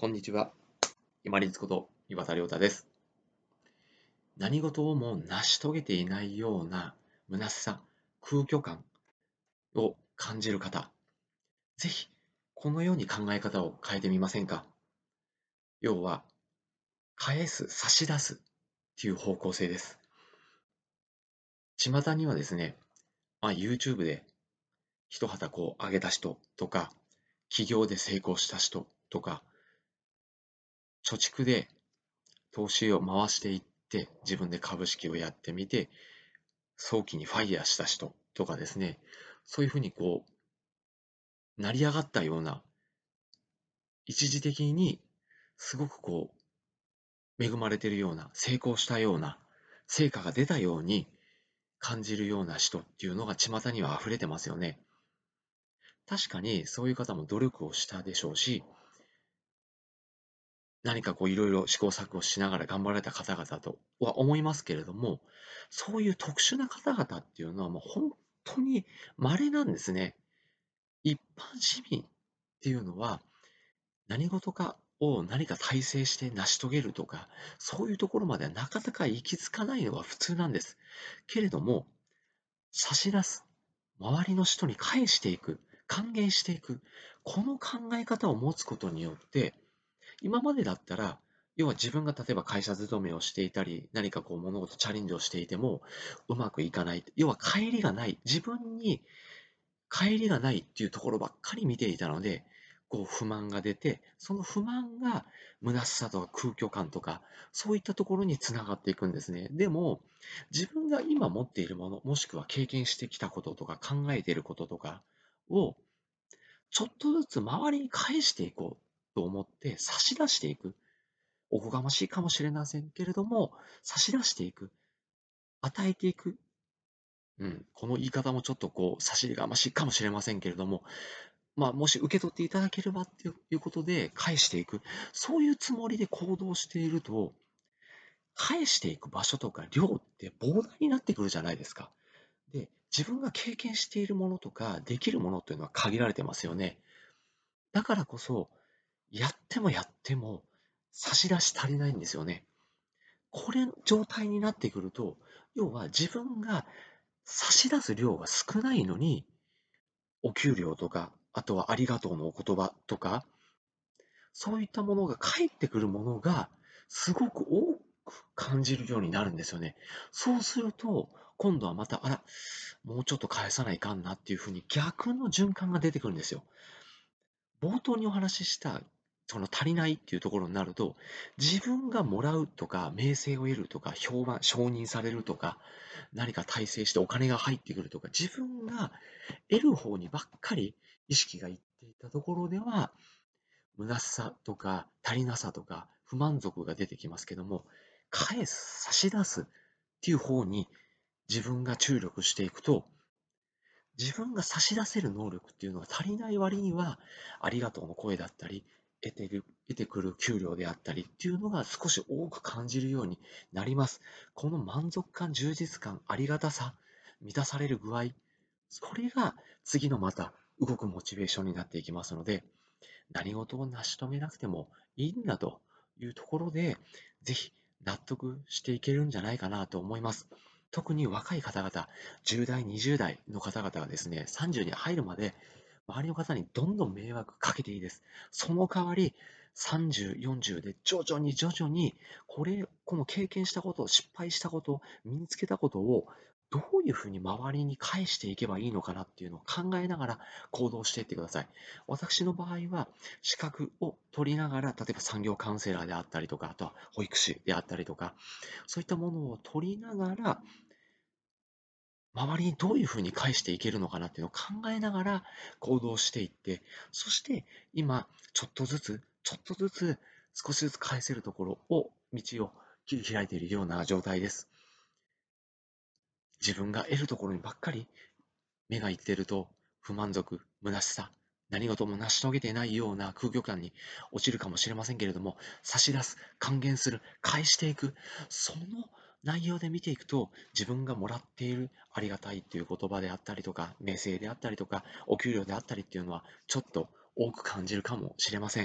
こんにちは。今立こと岩田亮太です。何事をも成し遂げていないような虚しさ、空虚感を感じる方、ぜひこのように考え方を変えてみませんか？要は、返す、差し出すっていう方向性です。巷にはですね、まあ、YouTube で一旗こう上げた人とか、起業で成功した人とか、貯蓄で投資を回していって自分で株式をやってみて早期にファイヤーした人とかですねそういうふうにこう成り上がったような一時的にすごくこう恵まれてるような成功したような成果が出たように感じるような人っていうのが巷には溢れてますよね。確かにそういう方も努力をしたでしょうし何かこういろいろ試行錯誤しながら頑張られた方々とは思いますけれども、そういう特殊な方々っていうのはもう本当に稀なんですね。一般市民っていうのは何事かを何か体制して成し遂げるとか、そういうところまではなかなか行き着かないのが普通なんです。けれども、差し出す、周りの人に返していく、還元していく、この考え方を持つことによって、今までだったら、要は自分が例えば会社勤めをしていたり、何かこう物事チャレンジをしていてもうまくいかない。要は帰りがない。自分に帰りがないっていうところばっかり見ていたので、こう不満が出て、その不満が虚しさとか空虚感とか、そういったところにつながっていくんですね。でも、自分が今持っているもの、もしくは経験してきたこととか考えていることとかを、ちょっとずつ周りに返していこうと思って差し出していく。おこがましいかもしれませんけれども、差し出していく。与えていく。うん、この言い方もちょっとこう、差しがましいかもしれませんけれども、まあ、もし受け取っていただければっていうことで返していく。そういうつもりで行動していると、返していく場所とか量って膨大になってくるじゃないですか。で、自分が経験しているものとか、できるものっていうのは限られてますよね。だからこそ、やってもやっても差し出し足りないんですよね。これ状態になってくると、要は自分が差し出す量が少ないのに、お給料とか、あとはありがとうのお言葉とか、そういったものが返ってくるものがすごく多く感じるようになるんですよね。そうすると、今度はまた、あら、もうちょっと返さないかんなっていうふうに逆の循環が出てくるんですよ。冒頭にお話ししたその足りないっていうところになると、自分がもらうとか、名声を得るとか、評判、承認されるとか、何か体制してお金が入ってくるとか、自分が得る方にばっかり意識がいっていたところでは、虚しさとか足りなさとか不満足が出てきますけども、返す、差し出すっていう方に自分が注力していくと、自分が差し出せる能力っていうのが足りない割には、ありがとうの声だったり、得てる得てくる給料であったりっていうのが少し多く感じるようになります。この満足感、充実感、ありがたさ、満たされる具合、これが次のまた動くモチベーションになっていきますので、何事を成し遂げなくてもいいんだというところで、ぜひ納得していけるんじゃないかなと思います。特に若い方々、10代、20代の方々がですね、30に入るまで周りの方にどんどん迷惑かけていいです。その代わり、30、40で徐々に徐々に、これ、この経験したこと、失敗したこと、身につけたことを、どういうふうに周りに返していけばいいのかなっていうのを考えながら行動していってください。私の場合は、資格を取りながら、例えば産業カウンセラーであったりとか、あとは保育士であったりとか、そういったものを取りながら、周りにどういうふうに返していけるのかなっていうのを考えながら行動していって、そして今、ちょっとずつ、ちょっとずつ、少しずつ返せるところを、道を切り開いているような状態です。自分が得るところにばっかり目がいってると、不満足、虚しさ、何事も成し遂げていないような空虚感に落ちるかもしれませんけれども、差し出す、還元する、返していく、その内容で見ていくと、自分がもらっているありがたいっていう言葉であったりとか、名声であったりとか、お給料であったりっていうのは、ちょっと多く感じるかもしれません。